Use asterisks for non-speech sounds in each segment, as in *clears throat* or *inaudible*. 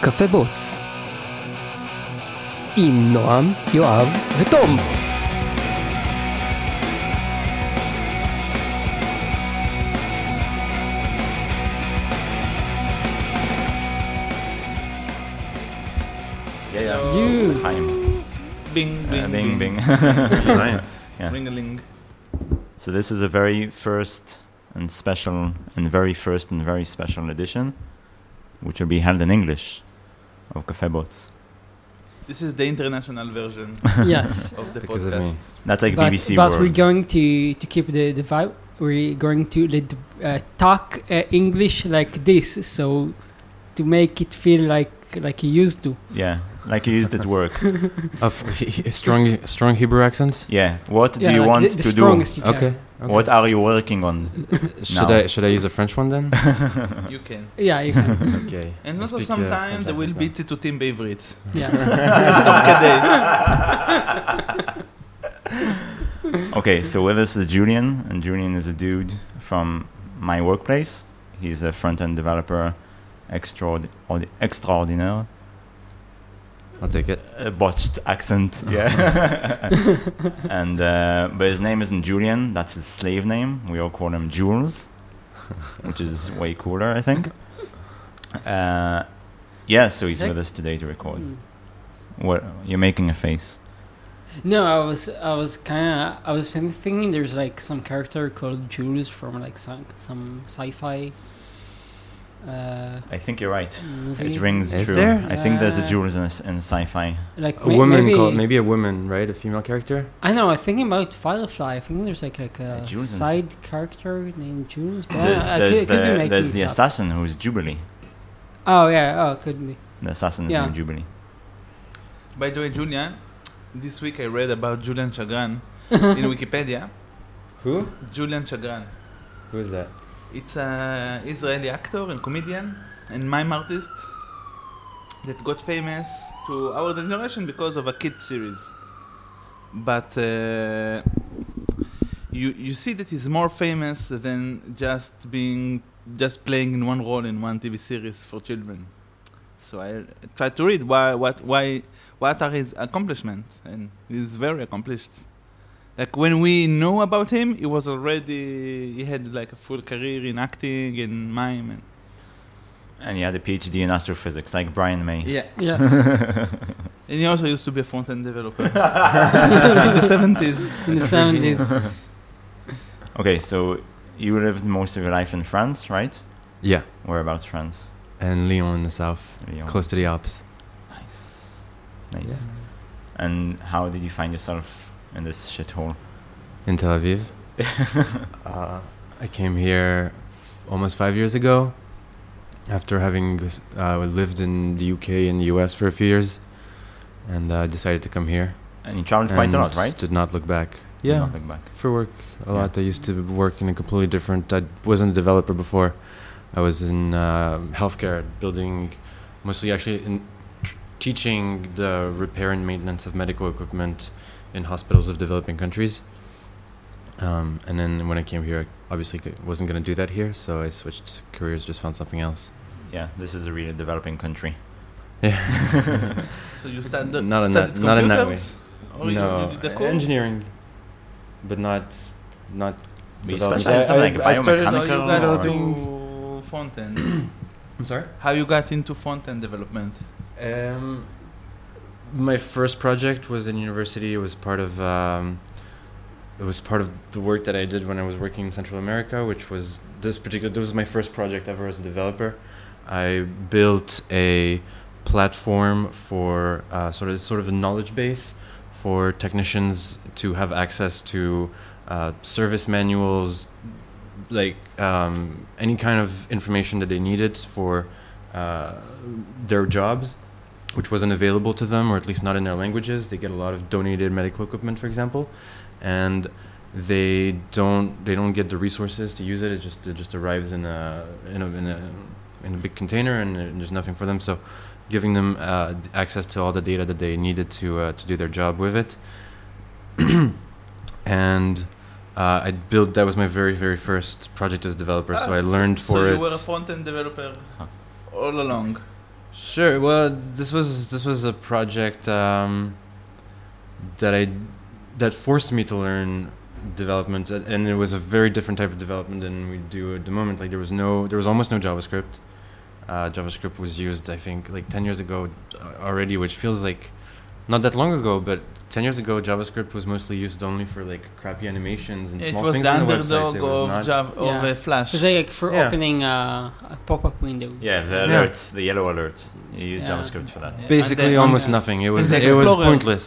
קפה בוץ. עם נועם, יואב ותום. Yeah, yeah. You. Time. Bing, bing, Uh, bing, *laughs* bing. Right. Yeah. Ring-a-ling. So this is a very first and special and very first and very special edition, which will be held in English of Cafe Bots. This is the international version *laughs* Yes. of the Because of podcast. me. That's like but BBC but words. we're going to, to keep the, the vibe. We're going to let, uh, talk uh, English like this, so to make it feel like like you used to. yeah, like you used at work. Of he- *laughs* he- strong, strong Hebrew accents. yeah. What yeah, do you like want the, the to do? you can. Okay. okay. do? What are you working on? *laughs* should now? I should I use a French one then? You can. *laughs* Yeah, you can. *laughs* okay. And I also speak, uh, sometimes French there will be accent ציטוטים בעברית. yeah. תוך כדי. Okay, so with us is Julian, and Julian is a dude from my workplace. He's a front-end developer extraordi- ordi- extraordinaire. I'll take it. A botched accent, yeah. *laughs* and uh, but his name isn't Julian. That's his slave name. We all call him Jules, which is way cooler, I think. Uh, yeah, so he's with us today to record. Mm. What you're making a face? No, I was I was kind of I was thinking there's like some character called Jules from like some some sci-fi uh, I think you're right. movie. It rings Is true. there? I think there's a Uh, Jules in, in sci-fi. Like A may- woman maybe, called maybe a woman, right? A female character. I know. I'm thinking about Firefly. I think there's like like a Jules in- side character named Jules. But There's, I there's could, could be the, making there's the this up. assassin who's Jubilee. Oh yeah. Oh, could be. The assassin is Yeah. named Jubilee. By the way, Julian, this week I read about Julian Chagrin *laughs* in Wikipedia. Who? Julian Chagrin. Who is that? It's an Israeli actor and comedian and mime artist that got famous to our generation because of a kid series. But uh, you you see that he's more famous than just being just playing in one role in one TV series for children. So I tried to read why what why what are his accomplishments and he's very accomplished. Like when we know about him, he was already he had like a full career in acting and mime and And he had a PhD in astrophysics, like Brian May. yeah. Yeah. *laughs* *laughs* And he also used to be a front end developer *laughs* in the seventies. In the seventies. Okay, so you lived most of your life in France, right? Yeah. Whereabouts France? And Lyon in the south, Lyon. close to the Alps. Nice. Nice. And how did you find yourself in this shithole? in Tel Aviv. *laughs* uh, I came here almost five years ago after having uh, lived in the UK and the US for a few years and uh, decided to come here. And you traveled quite a lot, right? Did not look back. Did Yeah, not look back. for work a Yeah. lot. I used to work in a completely different. I wasn't a developer before. I was in uh, healthcare, building, mostly actually in tr- teaching the repair and maintenance of medical equipment in hospitals of developing countries. Um, and then when I came here, I obviously wasn't going to do that here, so I switched careers, just found something else. Yeah, this is a really developing country. Yeah. *laughs* So you studied Not in that- not in that way. computers? Or you- no, you did the course? engineering, but not not. But you development. I- like, I- I started How biomechanics you or- got developing. into front end? I'm sorry. How you got into front end development? Um, my first project was in university. It was part of um, it was part of the work that I did when I was working in Central America, which was this particular. This was my first project ever as a developer. I built a platform for uh, sort of sort of a knowledge base for technicians to have access to uh, service manuals, like um, any kind of information that they needed for uh, their jobs, which wasn't available to them, or at least not in their languages. They get a lot of donated medical equipment, for example, and they don't they don't get the resources to use it. It just it just arrives in a in a in a, in a big container, and, uh, there's nothing for them. So, giving them uh, access to all the data that they needed to uh, to do their job with it, *clears throat* and. Uh, I built that was my very very first project as a developer, so Ah, I learned so for you it. You were a front end developer Huh. all along. Sure. Well, this was this was a project um, that I that forced me to learn development, and it was a very different type of development than we do at the moment. Like there was no, there was almost no JavaScript. Uh, JavaScript was used, I think, like ten years ago uh, already, which feels like not that long ago. But ten years ago, JavaScript was mostly used only for like crappy animations and It small things the on the website. underdog There was of, not- Java, of Yeah. uh, Flash. It's like for Yeah. opening uh, a pop-up window. Yeah, the Yeah. alert, the yellow alert. You use Yeah. JavaScript for that. Yeah. basically almost and, nothing. It was it was pointless.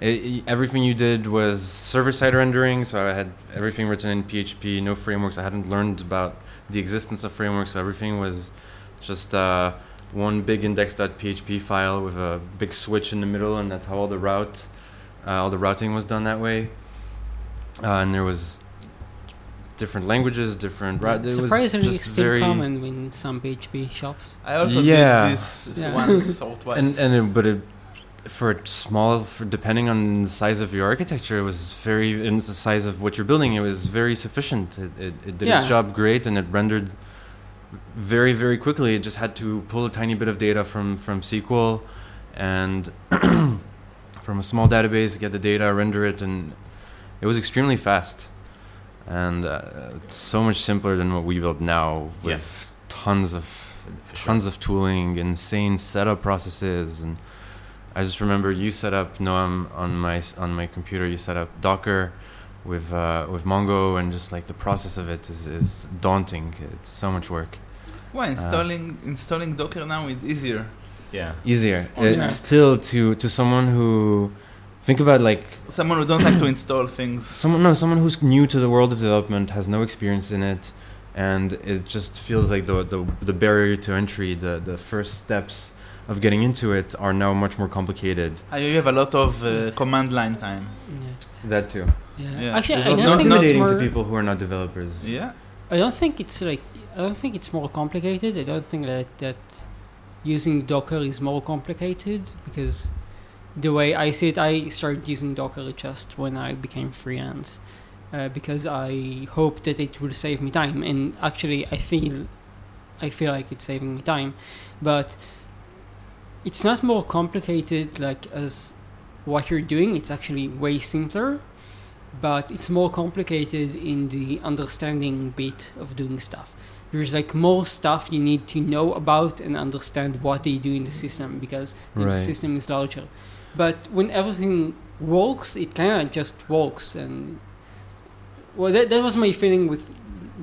It- everything you did was server-side rendering, so I had everything written in PHP, no frameworks. I hadn't learned about the existence of frameworks, so everything was just uh, one big index.php file with a big switch in the middle, and that's how all the route, uh, all the routing was done that way. Uh, and there was different languages, different route. It was Surprisingly, just still very common in some PHP shops. I also Yeah. did this Yeah. once *laughs* or twice. and and it, but it, for a small for depending on the size of your architecture it was very in the size of what you're building it was very sufficient it, it, it did Yeah. its job great and it rendered very very quickly it just had to pull a tiny bit of data from from sql and *clears throat* from a small database get the data render it and it was extremely fast and uh, it's so much simpler than what we build now with Yes. tons of For sure. tons of tooling, insane setup processes, and I just remember you set up Noam on my on my computer. You set up Docker with uh, with Mongo, and just like the process of it is, is daunting. It's so much work. Why installing installing Docker now is easier. Yeah. Easier. Oh, It- Still, to to someone who think about like Someone who don't like to install things. *coughs* someone no someone who's new to the world of development has no experience in it and it just feels like the the, the barrier to entry the the first steps of getting into it are now much more complicated Uh, you have a lot of uh, command line time. Yeah. that too Yeah. Yeah. Actually, It's I don't think intimidating more. to people who are not developers Yeah. I don't think it's like. I don't think it's more complicated. I don't think that that using Docker is more complicated because the way I see it, I started using Docker just when I became freelance uh, because I hoped that it would save me time, and actually, I feel I feel like it's saving me time, but it's not more complicated like as what you're doing. It's actually way simpler, but it's more complicated in the understanding bit of doing stuff. There's like more stuff you need to know about and understand what they do in the system because the system is larger. But when everything works, it kind of just works. And well, that, that was my feeling with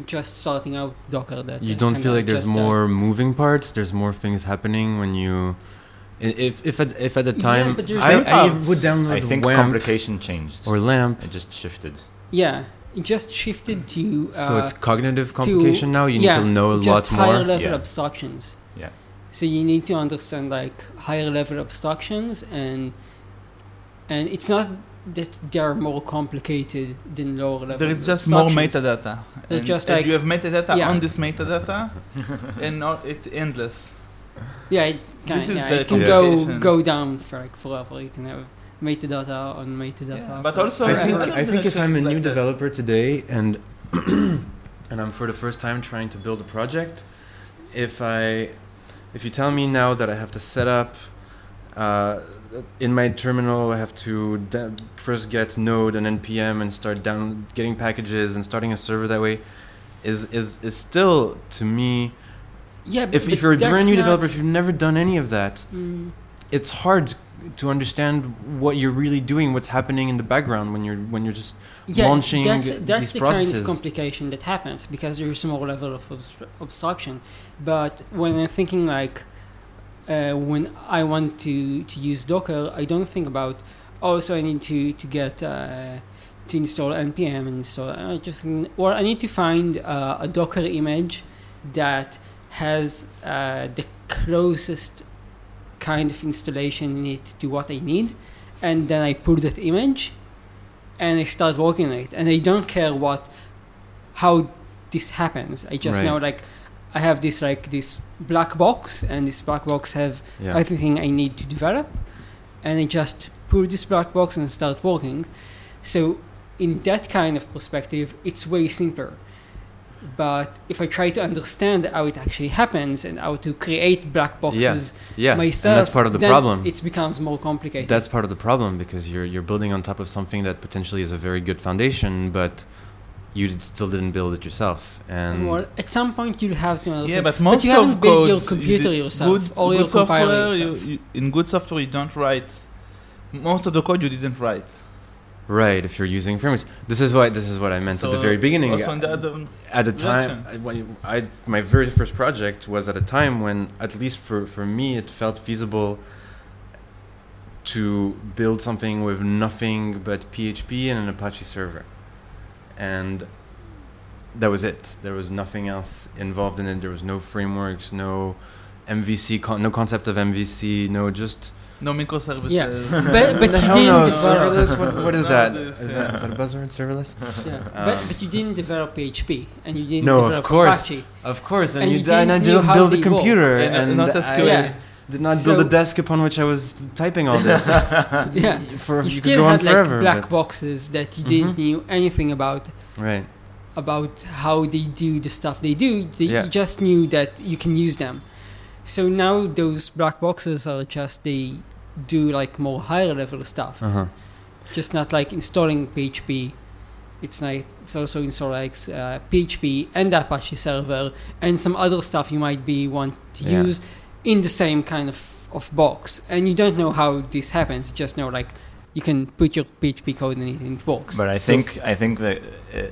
just starting out Docker. That you uh, don't feel like there's uh, more moving parts there's more things happening when you if if at, if at the Yeah, time but there's I, I would download I think WAMP complication changed. or lamp it just shifted. yeah, it just shifted to. Uh, so it's cognitive complication now you yeah, need to know a just lot higher more level Yeah. abstractions. Yeah. So you need to understand like higher level abstractions and and it's not that they're more complicated than lower level. There is just more metadata. They're And, just and like- you have metadata yeah. on this metadata, *laughs* and all, it's endless. Yeah, it can, This is yeah, the it can go go down for like forever. You can have metadata on metadata. Yeah, but also I think, I think if I'm a new like that. developer today and *clears throat* and I'm for the first time trying to build a project, if I if you tell me now that I have to set up uh, in my terminal, I have to da- first get Node and npm and start down getting packages and starting a server that way, is is is still to me. Yeah, If but if you're a brand new developer, if you've never done any of that, Mm, it's hard to understand what you're really doing, what's happening in the background when you're when you're just yeah, launching that's, these that's the kind of complication that happens because there's more level of obstr- obstruction. But when I'm thinking like uh, when I want to to use Docker, I don't think about oh, so I need to to get uh, to install npm and install. I just think, or I need to find uh, a Docker image that has uh, the closest kind of installation in it to what I need, and then I pull that image, and I start working on it, and I don't care what how this happens. I just Right. know like I have this like this black box, and this black box have yeah. everything I need to develop, and I just pull this black box and start working. So, in that kind of perspective, it's way simpler. But if I try to understand how it actually happens and how to create black boxes Yeah, myself, and that's part of the problem. It becomes more complicated. That's part of the problem because you're you're building on top of something that potentially is a very good foundation, but you still didn't build it yourself. And well, at some point you'll have to understand. Yeah, but most you of haven't built your computer you yourself good, or good your compiler software, you, you, in good software, you don't write. Most of the code you didn't write. Right, if you're using frameworks, this is what this is what I meant at the very beginning. Also, on the at a time. I, when I my very first project was at a time when at least for for me it felt feasible to build something with nothing but PHP and an Apache server and that was it there was nothing else involved in it there was no frameworks no MVC con- no concept of MVC no just no microservices. Yeah. But- but you didn't no, develop- serverless what, what is that Nowadays, is, yeah. that is that a buzzword serverless Yeah. but, Um, but you didn't develop PHP and you didn't No, of course. Apache. Of course, and, And you, you di- and I didn't know didn't how build a computer, And, uh, and not I SQL. Yeah. did not build a desk upon which I was typing all this. *laughs* Yeah. *laughs* For, You you could still go on had like forever. black boxes that you didn't Mhm. knew anything about Right. about how they do the stuff they do. They, Yeah. You just knew that you can use them. So now those black boxes are just they do like more higher level stuff. Uh huh. Just not like installing PHP. It's like it's also install like uh, PHP and Apache server and some other stuff you might be want to Yeah. use in the same kind of, of box. And you don't know how this happens. You just know like you can put your PHP code in it and it works. But I So- think I think that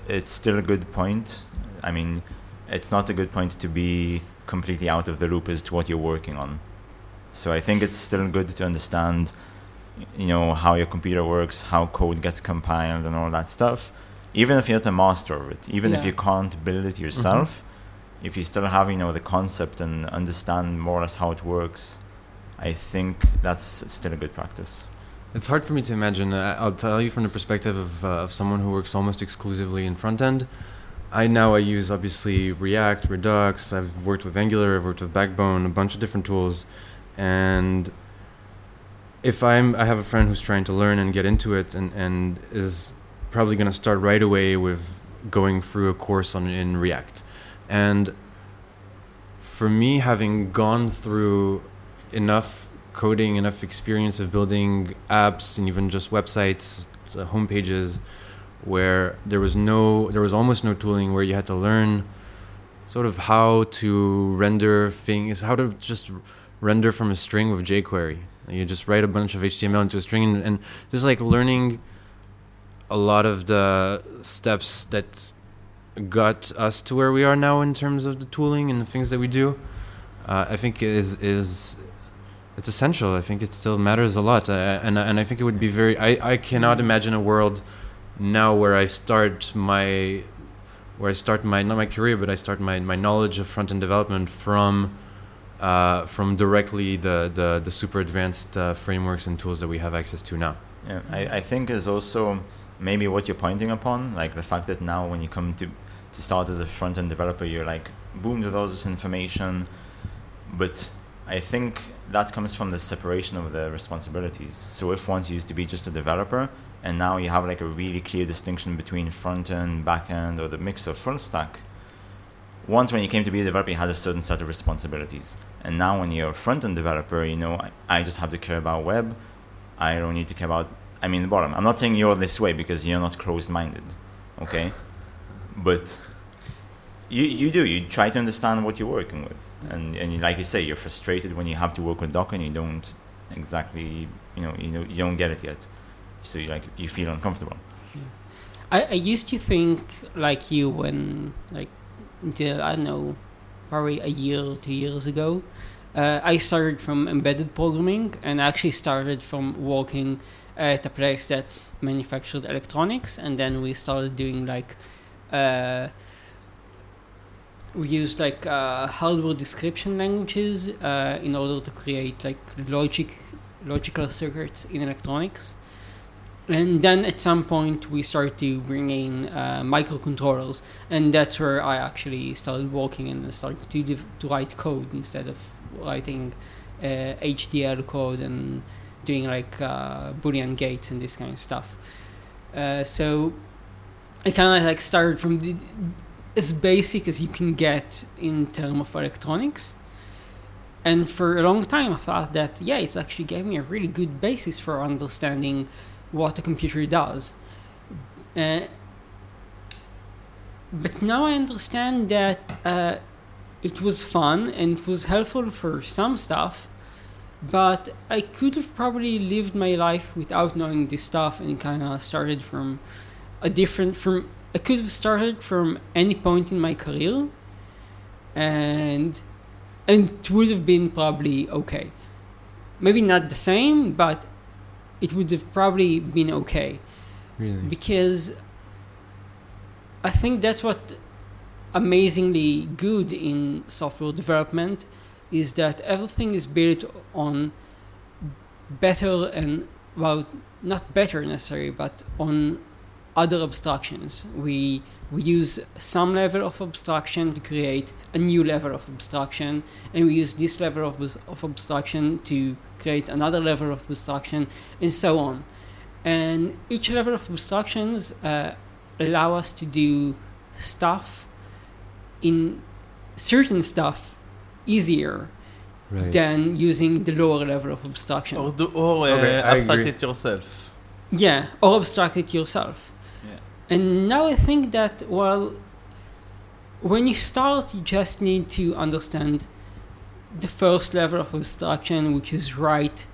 it's still a good point. I mean, it's not a good point to be completely out of the loop as to what you're working on. So I think it's still good to understand, you know, how your computer works, how code gets compiled, and all that stuff. Even if you're not a master of it, even if you can't build it yourself, if you still have, you know, the concept and understand more or less how it works, I think that's still a good practice. It's hard for me to imagine. Uh, I'll tell you from the perspective of, uh, of someone who works almost exclusively in front end. I now I use obviously React, Redux. I've worked with Angular. I've worked with Backbone, a bunch of different tools, and if I'm I have a friend who's trying to learn and get into it and, and is probably going to start right away with going through a course on in React, and for me having gone through enough coding, enough experience of building apps and even just websites, uh, home pages, where there was no, there was almost no tooling, where you had to learn sort of how to render things, how to just render from a string with jQuery. You just write a bunch of HTML into a string, and, and just like learning a lot of the steps that got us to where we are now in terms of the tooling and the things that we do. Uh, I think is is it's essential. I think it still matters a lot, uh, and and I think it would be very. I I cannot imagine a world now where I start my where I start my not my career, but I start my my knowledge of front end development from. Uh, from directly the, the, the super advanced uh, frameworks and tools that we have access to now. Yeah, I, I think is also maybe what you're pointing upon, like the fact that now when you come to to start as a front end developer, you're like boomed with all this information, but I think that comes from the separation of the responsibilities. So if once you used to be just a developer, and now you have like a really clear distinction between front end, back end, or the mix of full stack. Once when you came to be a developer, you had a certain set of responsibilities. And now when you're a front end developer, you know, I, I just have to care about web. I don't need to care about. I mean, the bottom. I'm not saying you're this way because you're not closed-minded, okay? But you you do. You try to understand what you're working with, and and like you say, you're frustrated when you have to work with Docker and you don't exactly, you know, you know, you don't get it yet. So you like you feel uncomfortable. I, I used to think like you when like until I don't know probably a year two years ago. Uh, I started from embedded programming and actually started from working at a place that manufactured electronics and then we started doing like uh, we used like uh, hardware description languages uh, in order to create like logic logical circuits in electronics and then at some point we started to bring in uh, microcontrollers and that's where i actually started working and started to, div- to write code instead of writing uh, hdl code and doing like uh, boolean gates and this kind of stuff uh, so i kind of like started from the as basic as you can get in terms of electronics. And for a long time, I thought that yeah, it's actually gave me a really good basis for understanding what a computer does. Uh, but now I understand that uh, it was fun and it was helpful for some stuff, but I could have probably lived my life without knowing this stuff and kind of started from a different from I could have started from any point in my career and and it would have been probably okay. Maybe not the same, but it would have probably been okay Really? because I think that's what amazingly good in software development is that everything is built on better and well not better necessarily but on other abstractions we we use some level of abstraction to create a new level of abstraction and we use this level of, of abstraction to create another level of abstraction and so on and each level of abstractions uh, allow us to do stuff in certain stuff easier Right. than using the lower level of abstraction. Or do or uh, Okay, abstract it yourself. Yeah, or abstract it yourself. And now I think that, well, when you start, you just need to understand the first level of abstraction, which is right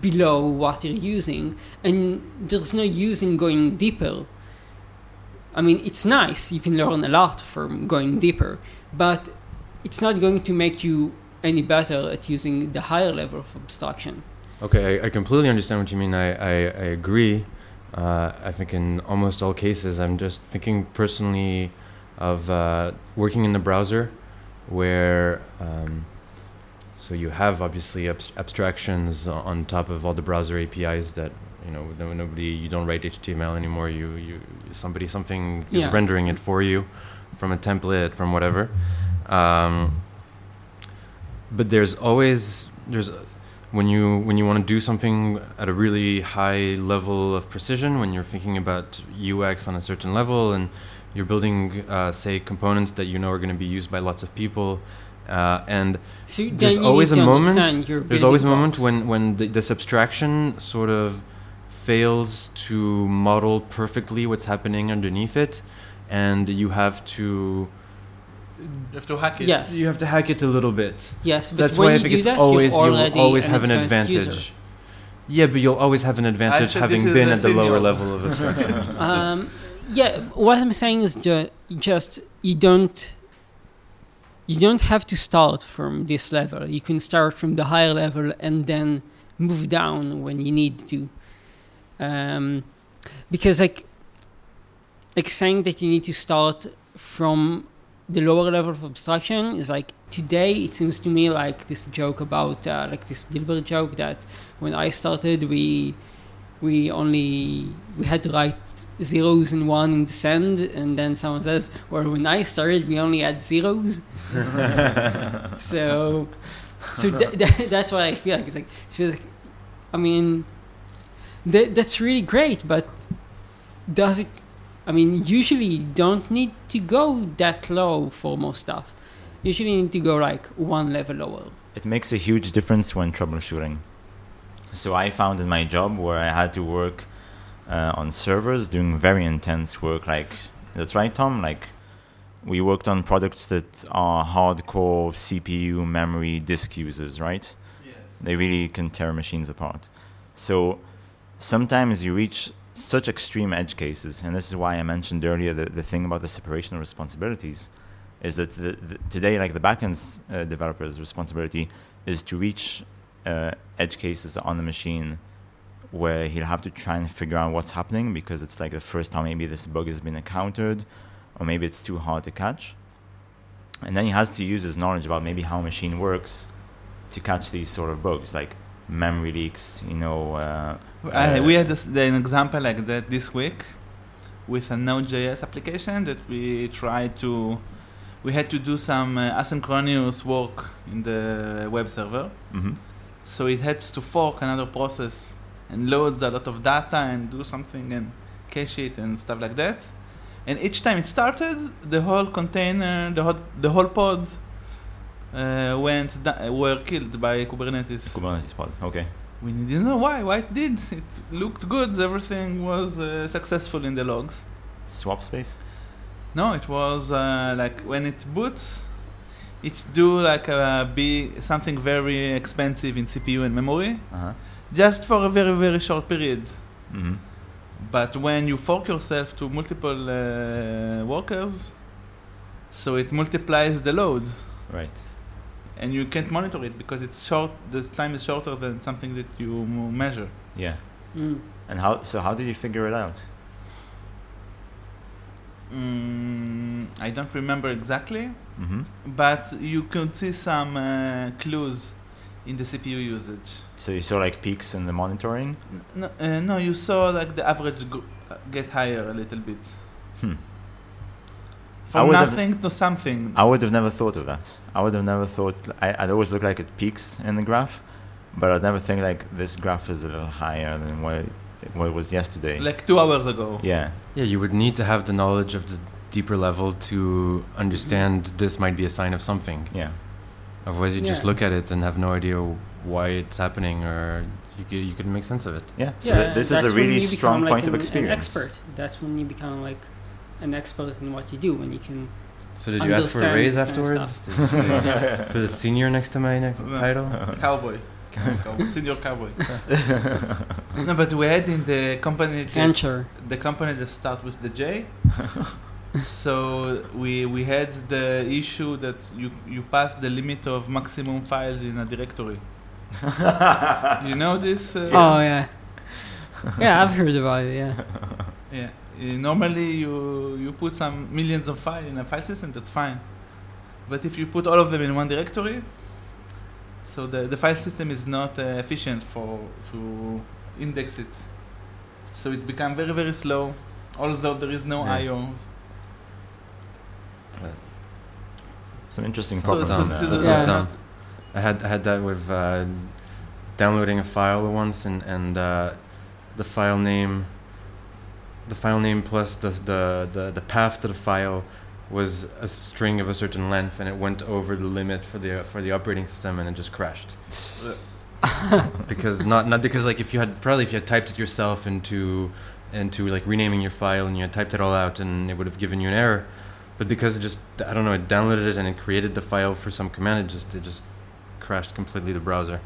below what you're using, and there's no use in going deeper. I mean, it's nice, you can learn a lot from going deeper, but it's not going to make you any better at using the higher level of abstraction. Okay, I, I completely understand what you mean. I, I, I agree. Uh, I think in almost all cases, I'm just thinking personally of uh, working in the browser where, um, so you have obviously abst- abstractions on top of all the browser APIs that, you know, no, nobody, you don't write HTML anymore. You, you, somebody, something is rendering it for you from a template, from whatever. Um, but there's always there's when you when you want to do something at a really high level of precision when you're thinking about UX on a certain level and you're building uh, say components that you know are going to be used by lots of people uh, and So there's always a moment there's always a moment when when the, this abstraction sort of fails to model perfectly what's happening underneath it and you have to You have to hack it. Yes. you have to hack it a little bit Yes, but that's when why I you think do it's that, always you're you'll already always an have an advantage. user. Yeah, but you'll always have an advantage said having been a at the lower level of abstraction. *laughs* Um, yeah, what I'm saying is ju- just you don't you don't have to start from this level. You can start from the higher level and then move down when you need to. Um, because like like saying that you need to start from the lower level of abstraction is like today it seems to me like this joke about uh, like this Dilbert joke that when I started we we only we had to write zeros and one in the send and then someone says well when I started we only had zeros. *laughs* So so th- th- *laughs* that's what I feel like. It's like it feels like I mean that that's really great but does it I mean usually you don't need to go that low for most stuff usually you need to go like one level lower It makes a huge difference when troubleshooting. So I found in my job where I had to work uh, on servers doing very intense work. Like that's right, Tom. Like we worked on products that are hardcore CPU, memory, disk users, right? Yes. They really can tear machines apart. So sometimes you reach such extreme edge cases, and this is why I mentioned earlier the, the thing about the separation of responsibilities is that the, the, today, like the backend uh, developer's responsibility is to reach uh, edge cases on the machine where he'll have to try and figure out what's happening because it's like the first time maybe this bug has been encountered or maybe it's too hard to catch. And then he has to use his knowledge about maybe how a machine works to catch these sort of bugs, like memory leaks, you know. Uh, Uh, uh, we had this, an example like that this week with a Node.js application that we tried to. We had to do some uh, asynchronous work in the web server, mhm. so it had to fork another process and load a lot of data and do something and cache it and stuff like that. and each time it started, the whole container, the whole, the whole pod uh, went da- were killed by Kubernetes. Kubernetes pod. Okay. We didn't know why. Why it did? It looked good. Everything was uh, successful in the logs. Swap space. No, it was uh, like when it boots, it's do like a be something very expensive in CPU and memory, Uh huh. just for a very very short period. Mm-hmm. But when you fork yourself to multiple uh, workers, so it multiplies the load, Right. And you can't monitor it because it's short. The time is shorter than something that you measure. Yeah. Mm. And how? So how did you figure it out? Mm, I don't remember exactly, Mm-hmm. but you could see some uh, clues in the CPU usage. So you saw like peaks in the monitoring. No, uh, no, you saw like the average go- uh, get higher a little bit Hmm. I from would have- nothing to something. I would have never thought of that. I would have never thought. I, I'd always look like it peaks in the graph, but I'd never think like this graph is a little higher than what it, what it was yesterday. Like two hours ago. yeah. Yeah, you would need to have the knowledge of the deeper level to understand this might be a sign of something. Yeah. Otherwise, you just look at it and have no idea why it's happening, or you could, you couldn't make sense of it. Yeah. So yeah, th- this is a really strong like, point of experience. An expert. That's when you become like an expert in what you do. When you can. So did you ask for a raise this kind of afterwards? Did you say, put a senior next to my ne- No. title? Cowboy. Cowboy. Senior cowboy. *laughs* no, but we had in the company that- the company that start with the J. *laughs* so we we had the issue that you you pass the limit of maximum files in a directory. *laughs* You know this? Uh, Oh yeah. yeah, I've heard about it. Yeah. Yeah. Uh, normally you you put some millions of files in a file system. That's fine. But if you put all of them in one directory, so the the file system is not uh, efficient for to index it. So it becomes very very slow, although there is no Yeah. I/O. Some interesting So- problems. so in this there. is That a- sounds Yeah. I had I had that with uh, downloading a file once, and and uh, the file name, the file name plus the, the the the path to the file was a string of a certain length, and it went over the limit for the for the operating system, and it just crashed. *laughs* because not not because like if you had probably if you had typed it yourself into into like renaming your file and you had typed it all out and it would have given you an error but because it just I don't know it downloaded it and it created the file for some command it just it just crashed completely the browser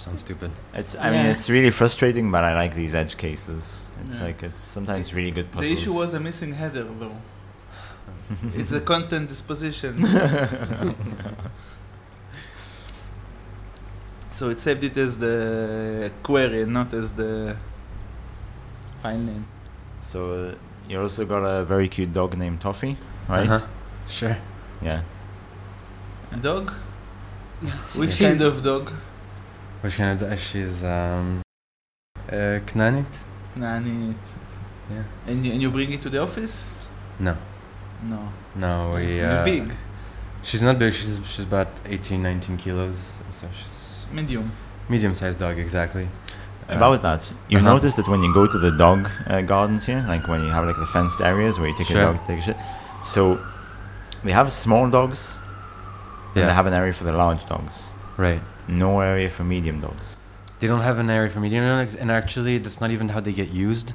sounds stupid It's. I mean, it's really frustrating, but I like these edge cases. It's Yeah. like it's sometimes really good puzzles. The issue was a missing header, though. *laughs* it's a content disposition. *laughs* so it saved it as the query, and not as the file name. So uh, you also got a very cute dog named Toffee, right? Uh-huh. sure Yeah. A dog? *laughs* Which kind of dog? What kind of she's um uh Knanit Nani. yeah And you, and you bring it to the office? no No. no we You uh, big, she's not big she's she's about 18 19 kilos so she's medium. medium sized dog exactly Uh, About that, you uh-huh. noticed that when you go to the dog uh, gardens here, like when you have like the fenced areas where you take Sure. a dog take a shit. So they have small dogs, and yeah they have an area for the large dogs. Right No area for medium dogs. They don't have an area for medium dogs, and actually, that's not even how they get used.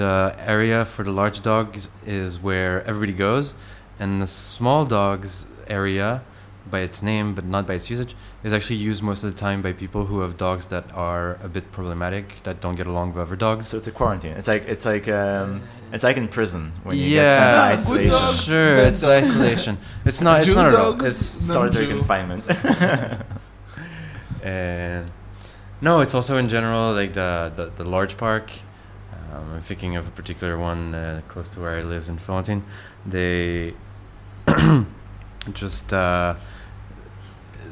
The area for the large dogs is where everybody goes, and the small dogs area, by its name but not by its usage, is actually used most of the time by people who have dogs that are a bit problematic, that don't get along with other dogs. So it's a quarantine. It's like it's like um, it's like in prison when you Yeah. get sent to good isolation, dogs. Sure, it's dogs. isolation. It's not. It's Jew not at all. dogs, It's solitary confinement. *laughs* And no, it's also in general like the the, the large park. Um, I'm thinking of a particular one uh, close to where I live in Florentine. They *clears throat* just uh,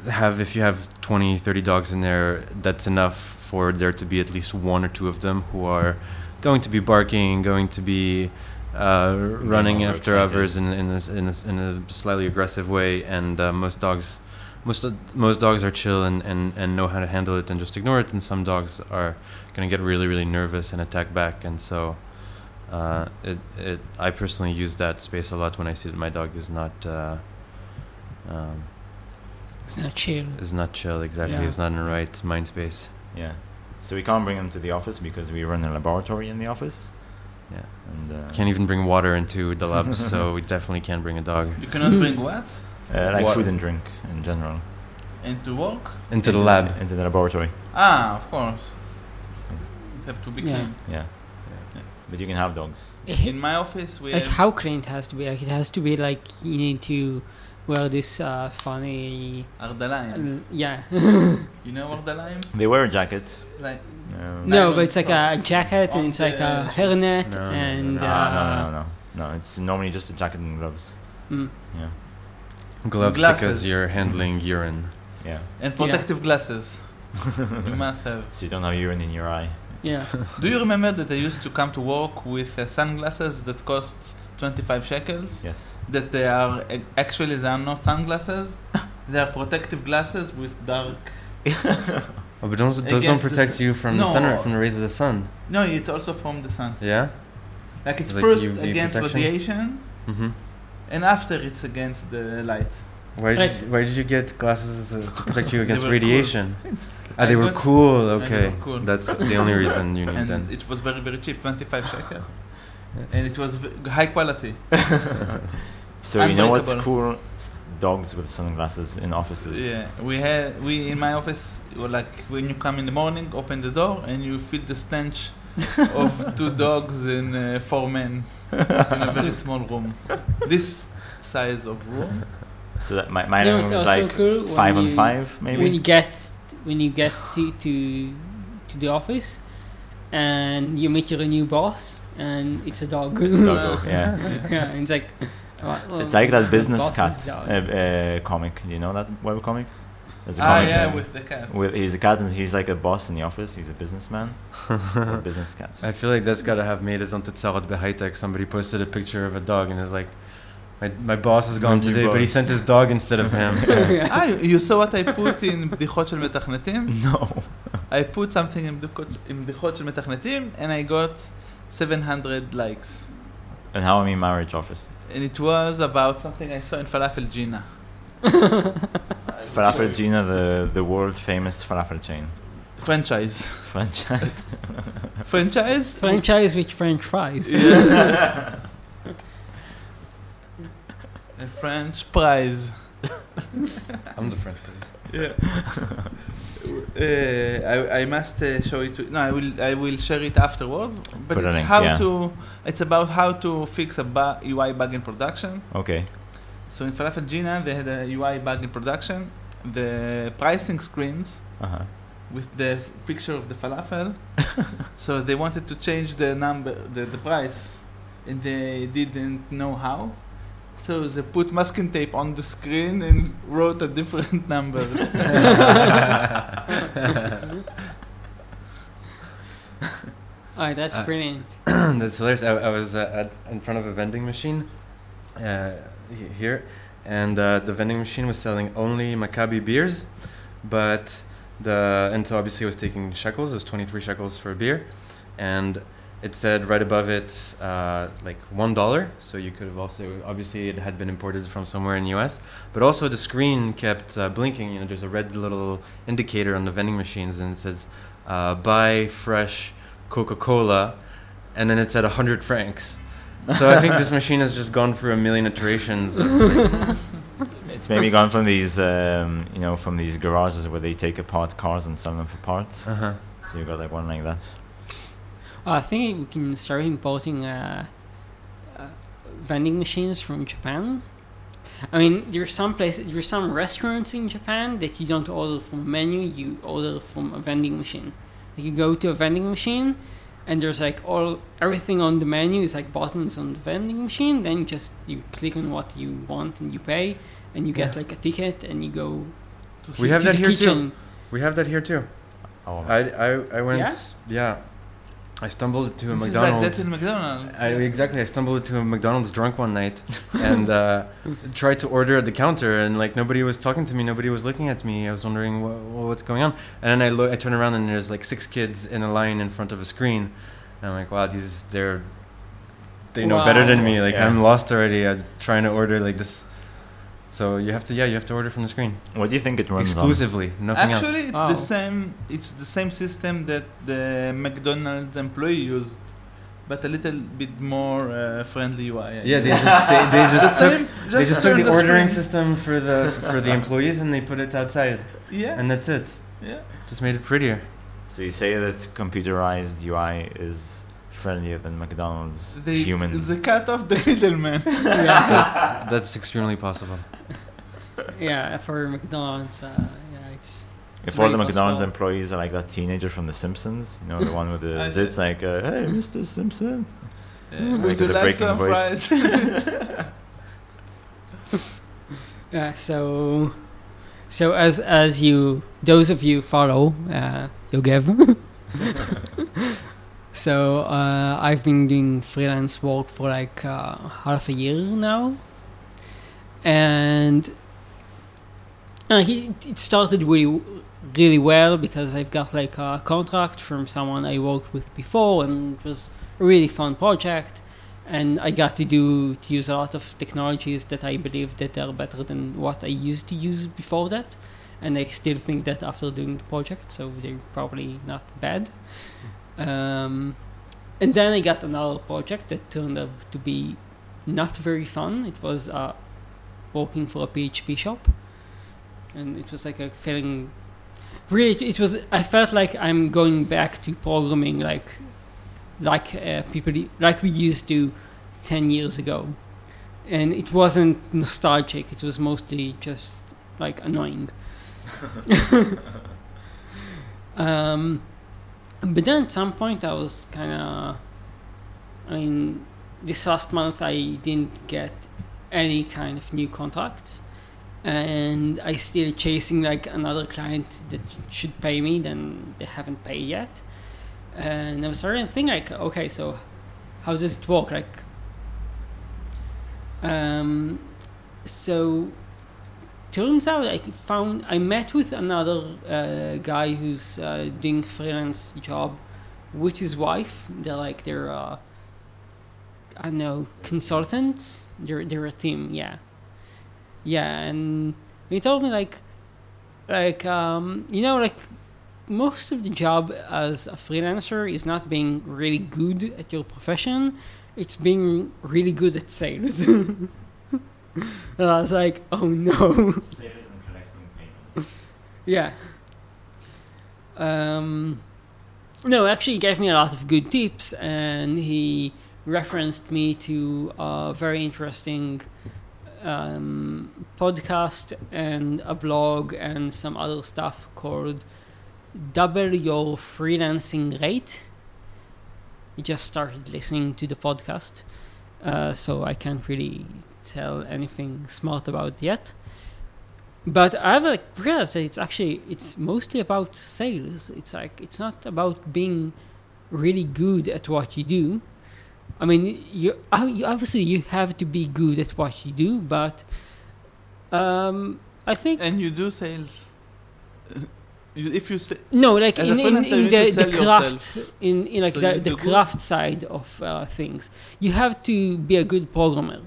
have if you have 20, 30 dogs in there, that's enough for there to be at least one or two of them who are going to be barking, going to be uh, running after others in in, this, in, this, in a slightly aggressive way, and uh, most dogs most most dogs are chill and, and, and know how to handle it and just ignore it and some dogs are going to get really really nervous and attack back and so Uh, it, it, I personally use that space a lot when I see that my dog is not, uh, um, It's not chill. is not chill. Exactly, Yeah. is not in the right mind space. Yeah. So we can't bring him to the office because we run a laboratory in the office. Yeah. And uh, Can't even bring water into the lab, so *laughs* we definitely can't bring a dog You cannot bring what? Uh, like What- food and drink in general. Into work? into the lab. into the laboratory. Ah, of course. It have to be Yeah. clean. Yeah. Yeah. But you can have dogs. *laughs* In my office, we like have how clean it has to be. Like it has to be like you need to wear this uh, funny. Ardalaim. uh, yeah. *laughs* You know Ardalaim? They wear a jacket. Like Um, no, but it's like a jacket and it's like a shoes. hairnet No, no, no, and no. Uh, no, no, no, no. No, it's normally just a jacket and gloves. mm. Yeah. Gloves Glasses. because you're handling urine. Yeah. and protective glasses. *laughs* you must have. So you don't have urine in your eye. yeah. Do you remember that I used to come to work with uh, sunglasses that cost 25 shekels? Yes. That they are uh, actually they are not sunglasses. *laughs* they are protective glasses with dark. Oh, but those, those don't protect you from the sun, No. from the rays of the sun. No, it's also from the sun. Yeah. Like it's Like first UV against protection? radiation, Mm-hmm. And after it's against the light. Why Like- did you, why did you get glasses to, to protect you *laughs* against were cool. radiation? *laughs* Ah, they were cool. they were Okay, cool. that's the only reason you need and them. it was very very cheap, 25 shekel, *laughs* Yes. and it was v- high quality. So you know what's cool? Dogs with sunglasses in offices. Yeah, we had we in my office like when you come in the morning, open the door, and you feel the stench of two dogs and uh, four men in a very small room. This size of room. So that my, my No, room it's was also like cool five on you- five, maybe. When you get when you get to, to to the office and you meet your new boss and it's a dog. It's a doggo, *laughs* yeah. yeah, and it's like. well, well, It's like that business cat dog. uh, uh, comic. You know that web comic? There's a Ah, comic yeah, uh, with the cat. with he's a cat and he's like a boss in the office. He's a businessman, *laughs* a business cat. I feel like that's gotta have made it onto Tzarot Behaitek. Somebody posted a picture of a dog and is like, my, my boss is gone My new today, but he boss." sent his dog instead of *laughs* him. *laughs* ah, you, you saw what I put in בדיחות של מתכנתים? No. I put something in בדיחות, in בדיחות של מתכנתים and I got 700 likes. And how I mean marriage office. And it was about something I saw in Falafel Gina. Falafel Gina, the the world famous falafel chain Franchise. franchise. *laughs* Franchise? Franchise with French fries. Yeah. *laughs* A French prize. *laughs* I'm the French prince. Yeah. Uh, I, I must uh, show it to no I will I will share it afterwards but Put it's link, how yeah. to it's about how to fix a bu- UI bug in production okay. So in Falafel Gina they had a UI bug in production the pricing screens Uh huh. with the f- picture of the falafel *laughs* so they wanted to change the number the, the price and they didn't know how so they put masking tape on the screen and wrote a different number *laughs* Oh, that's Uh, brilliant. *clears throat* That's hilarious. I, I was uh, at, in front of a vending machine uh, he- here, and uh, the vending machine was selling only Maccabi beers, but the and so obviously it was taking shekels. It was 23 shekels for a beer, and it said right above it uh, like one dollar. So you could have also obviously it had been imported from somewhere in the U.S. But also the screen kept uh, blinking. You know, there's a red little indicator on the vending machines, and it says uh, "Buy fresh Coca-Cola," and then it said 100 francs. So I think this machine has just gone through a million iterations. Of, *laughs* It's maybe gone from these, um, you know, from these garages where they take apart cars and sell them for parts. uh-huh. So you got like one like that. Uh, I think we can start importing uh, uh, vending machines from Japan. I mean, there's some places, there's some restaurants in Japan that you don't order from a menu, you order from a vending machine. Like you go to a vending machine, and there's like all everything on the menu is like buttons on the vending machine. Then just you click on what you want and you pay, and you get Yeah. like a ticket, and you go. to We see- have to that the here too. We have that here too. Oh, I I, I went yeah? I stumbled into a this is like McDonald's. that in McDonald's I, exactly. I stumbled into a McDonald's drunk one night *laughs* and uh, tried to order at the counter, and like nobody was talking to me, nobody was looking at me. I was wondering wha- what's going on, and then I look, I turn around, and there's like six kids in a line in front of a screen, and I'm like, wow, these they're they know better than me. Like Yeah. I'm lost already. I'm trying to order like this. So you have to, yeah, you have to order from the screen What do you think it runs exclusively, nothing Actually, else. Actually, it's the Oh. same. It's the same system that the McDonald's employee used, but a little bit more uh, friendly UI. I Yeah, they just they, they *laughs* The just took same- they just took turn the ordering screen. system for the *laughs* for the employees and they put it outside, Yeah, and that's it. yeah. Just made it prettier. So you say that computerized UI is friendlier than McDonald's They human. they cut off the *laughs* middleman. yeah, That's that's extremely possible. *laughs* yeah. For McDonald's, uh, yeah, it's If It's all the McDonald's possible. employees are like that teenager from The Simpsons, you know, the one with the *laughs* I- zits, like, uh, hey, Mr. Simpson. Like would you the like breaking some voice. fries? *laughs* Yeah, so so as as you those of you follow uh, Yogev. so uh, I've been doing freelance work for like uh, half a year now, and he, it started really really well because I've got like a contract from someone I worked with before, and it was a really fun project and I got to do to use a lot of technologies that I believe that are better than what I used to use before that, and I still think that after doing the project, so they're probably not bad. Um, and then I got another project that turned out to be not very fun. It was uh, working for a PHP shop, and it was like a feeling. Really, it was. I felt like I'm going back to programming, like like uh, people like we used to 10 years ago and it wasn't nostalgic it was mostly just like annoying *laughs* um, but then at some point i was kind of i mean this last month i didn't get any kind of new contracts and i still chasing like another client that should pay me then they haven't paid yet and I was starting to think like, okay, so how does it work? Like, um, so turns out I found I met with another uh, guy who's uh, doing freelance job with his wife. They're like they're uh, I don't know consultants. They're they're a team, yeah, yeah. And he told me like like um, you know like most of the job as a freelancer is not being really good at your profession it's being really good at sales. *laughs* And i was like oh no. Yeah. Um no actually he gave me a lot of good tips and he referenced me to a very interesting um, podcast and a blog and some other stuff called double your freelancing rate. I just started listening to the podcast, uh, so I can't really tell anything smart about yet. But I've like realized that it's actually it's mostly about sales. It's like it's not about being really good at what you do. I mean, you, obviously you have to be good at what you do, but um, I think and you do sales. *laughs* If you say No, like in, in, in the, the craft, yourself. in, in like So the, the do good. craft side of uh, things, you have to be a good programmer.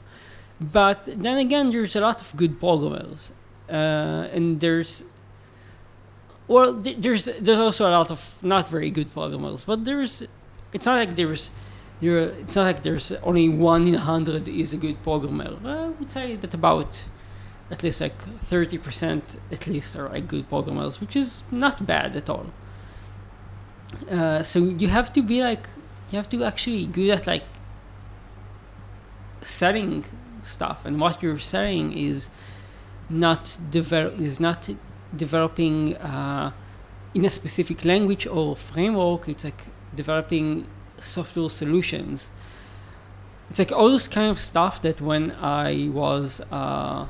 But then again, there's a lot of good programmers, uh, and there's well, there's there's also a lot of not very good programmers. But there's, it's not like there's, there. It's not like there's only one in a hundred is a good programmer. I would say that about at least like 30% at least are like good programmers which is not bad at all uh, so you have to be like you have to actually good at like selling stuff and what you're selling is not develop is not developing uh, in a specific language or framework it's like developing software solutions it's like all this kind of stuff that when i was uh,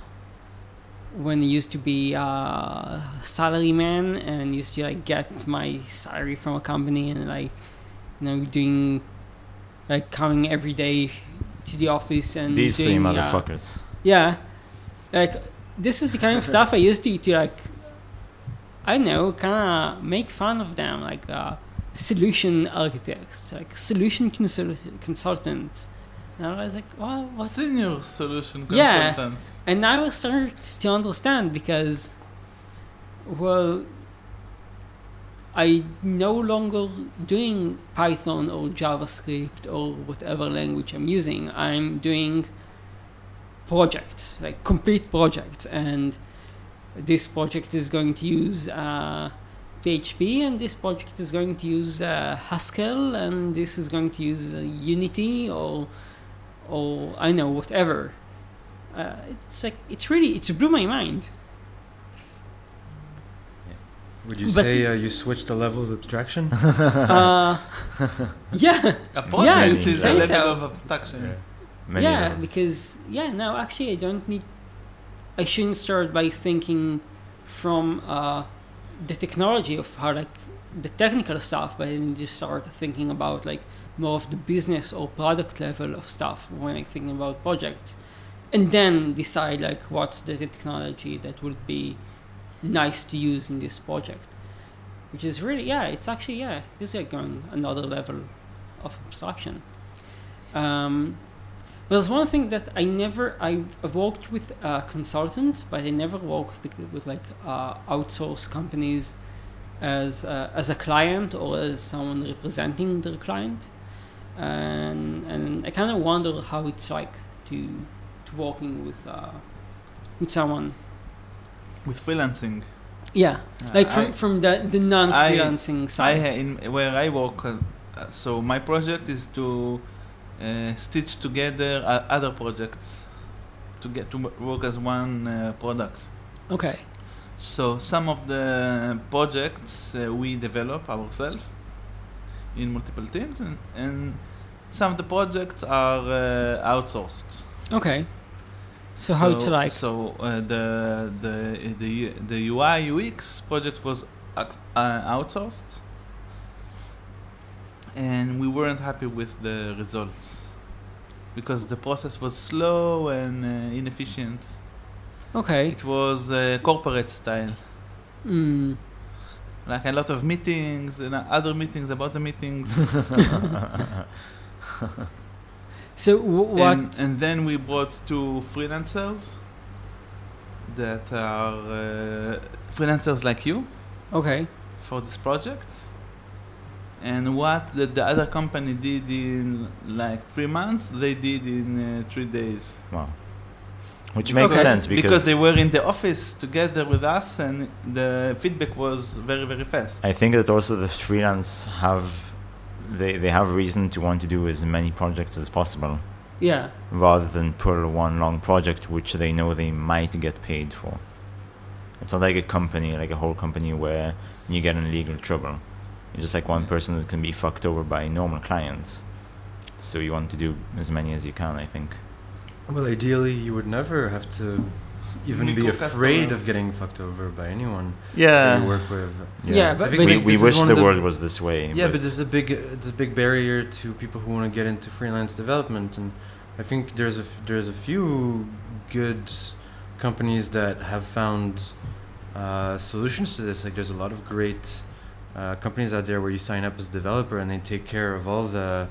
when I used to be a salary man and used to like get my salary from a company and like you know doing like coming every day to the office and These three doing, uh, motherfuckers. yeah like this is the kind of stuff I used to to like I don't know kind of make fun of them like uh, solution architects like solution consult- consultants And I was like, well, what? Senior solution Yeah. And I started to understand because, well, I no longer doing Python or JavaScript or whatever language I'm using. I'm doing projects, like complete projects, and this project is going to use uh, PHP, and this project is going to use uh, Haskell, and this is going to use uh, Unity or or I know whatever. Uh, it's like it's really it's blew my mind. Would you But say uh, you switched the level of abstraction? *laughs* uh, yeah, A project you is can a say level so. of abstraction. Many yeah, levels. because yeah, no, actually, I don't need. I shouldn't start by thinking from uh, the technology of how like the technical stuff, but then you start thinking about like more of the business or product level of stuff when I'm thinking about projects, and then decide like what's the technology that would be nice to use in this project, which is really yeah, it's actually yeah, this is like going another level of abstraction. Um, but there's one thing that I never I- I've worked with uh, consultants, but I never worked with, with like uh, outsourced companies as uh, as a client or as someone representing their client, and and I kind of wonder how it's like to to working with uh, with someone. With freelancing. Yeah, like I- from from the the non-freelancing side. ha- in where I work. Uh, uh, so my project is to uh, stitch together uh, other projects to get to work as one uh, product. okay. So some of the projects uh, we develop ourselves in multiple teams, and, and some of the projects are uh, outsourced. Okay. So how it's like? So uh, the the the the UI UX project was uh, outsourced, and we weren't happy with the results because the process was slow and uh, inefficient. Okay. It was uh, corporate style, Mm. like a lot of meetings and other meetings about the meetings. *laughs* So w- what? And, and then we brought two freelancers that are uh, freelancers like you. okay. for this project and what the, the other company did in like three months they did in uh, three days wow. Which makes Okay. sense because, because, they were in the office together with us and the feedback was very very fast I think that also the freelance have they they have reason to want to do as many projects as possible Yeah. rather than pull one long project which they know they might get paid for. It's not like a company, like a whole company where you get in legal trouble. It's just like one person that can be fucked over by normal clients. So you want to do as many as you can, I think. Well, ideally, you would never have to even be Unique afraid of getting fucked over by anyone Yeah. that you work with. Yeah, but- I think but- we, we wish the the- world was this way. Yeah, but there's a big, there's a big barrier to people who want to get into freelance development, and I think there's a f- there's a few good companies that have found uh, solutions to this. Like there's a lot of great uh, companies out there where you sign up as a developer and they take care of all the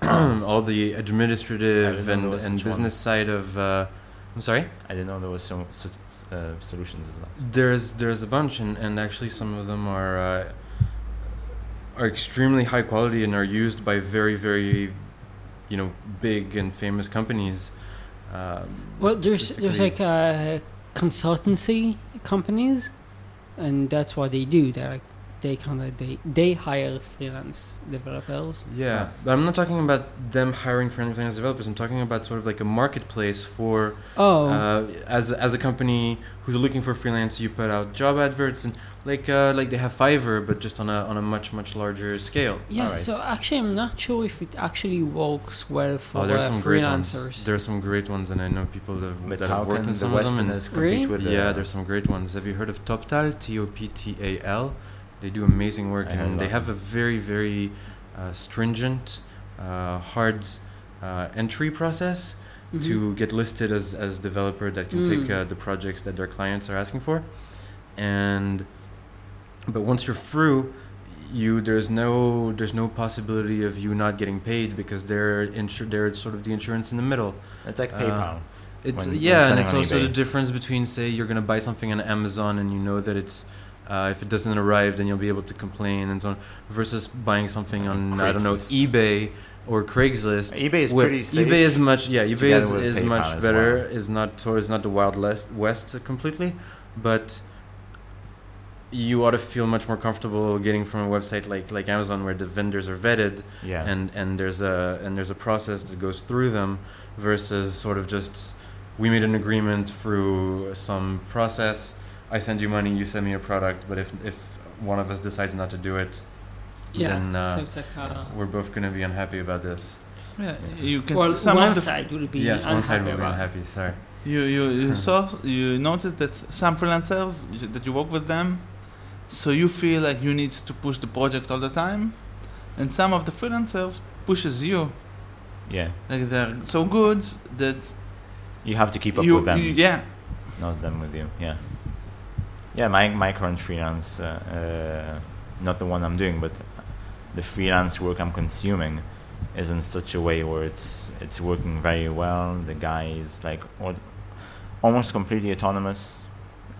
*clears throat* all the administrative and, and such one. business side of. Uh, I'm sorry. I didn't know there was so such uh, solutions as that. There's there's a bunch, and, and actually some of them are uh, are extremely high quality and are used by very very, you know, big and famous companies. Um, Well, there's there's like uh, consultancy companies, and that's what they do. They like they kind of they they hire freelance developers. Yeah, but I'm not talking about them hiring freelance developers. I'm talking about sort of like a marketplace for Oh, uh, as as a company who's looking for freelance. You put out job adverts and like uh, like they have Fiverr, but just on a on a much much larger scale. yeah. alright. So actually, I'm not sure if it actually works well for Oh, there's uh, some great ones. There are some great ones, and I know people that have, But that have worked can in the some of them. and- compete Really? with the yeah, there's some great ones. Have you heard of Toptal? T O P T A L. They do amazing work, I and they about have a very, very uh, stringent, uh, hard uh, entry process Mhm. to get listed as as developer that can Mm. take uh, the projects that their clients are asking for, and but once you're through, you there's no there's no possibility of you not getting paid because they're insur- they're sort of the insurance in the middle. It's like Uh, PayPal. It's When- when yeah, and it's also eBay. the difference between say you're gonna buy something on Amazon and you know that it's uh, if it doesn't arrive then you'll be able to complain and so on versus buying something on I don't know eBay or Craigslist. eBay is pretty safe. eBay is much yeah eBay is, is much better well. is not so is not the wild west west completely, but you ought to feel much more comfortable getting from a website like like Amazon where the vendors are vetted yeah. and and there's a and there's a process that goes through them versus sort of just we made an agreement through some process i send you money you send me a product but if if one of us decides not to do it Yeah. then uh, so it's like uh, we're both going to be unhappy about this Yeah, you can well, some one side will be yes one side unhappy will be unhappy sorry You you, you *laughs* saw you noticed that some freelancers that you work with them, so you feel like you need to push the project all the time, and some of the freelancers pushes you yeah. like they're so good that You have to keep up you, with them. you- yeah not them with you. Yeah. Yeah, my my current freelance, uh, uh, not the one I'm doing, but the freelance work I'm consuming is in such a way where it's it's working very well. The guy is like al- almost completely autonomous,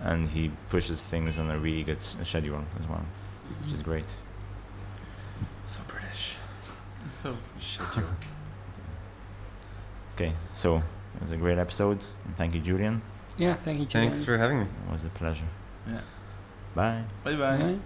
and he pushes things on a really good s- schedule as well, which is great. so british so schedule Okay, so it was a great episode, and thank you, Julian. Yeah, thank you. thanks for having me It was a pleasure. Yeah Bye. bye bye. Bye.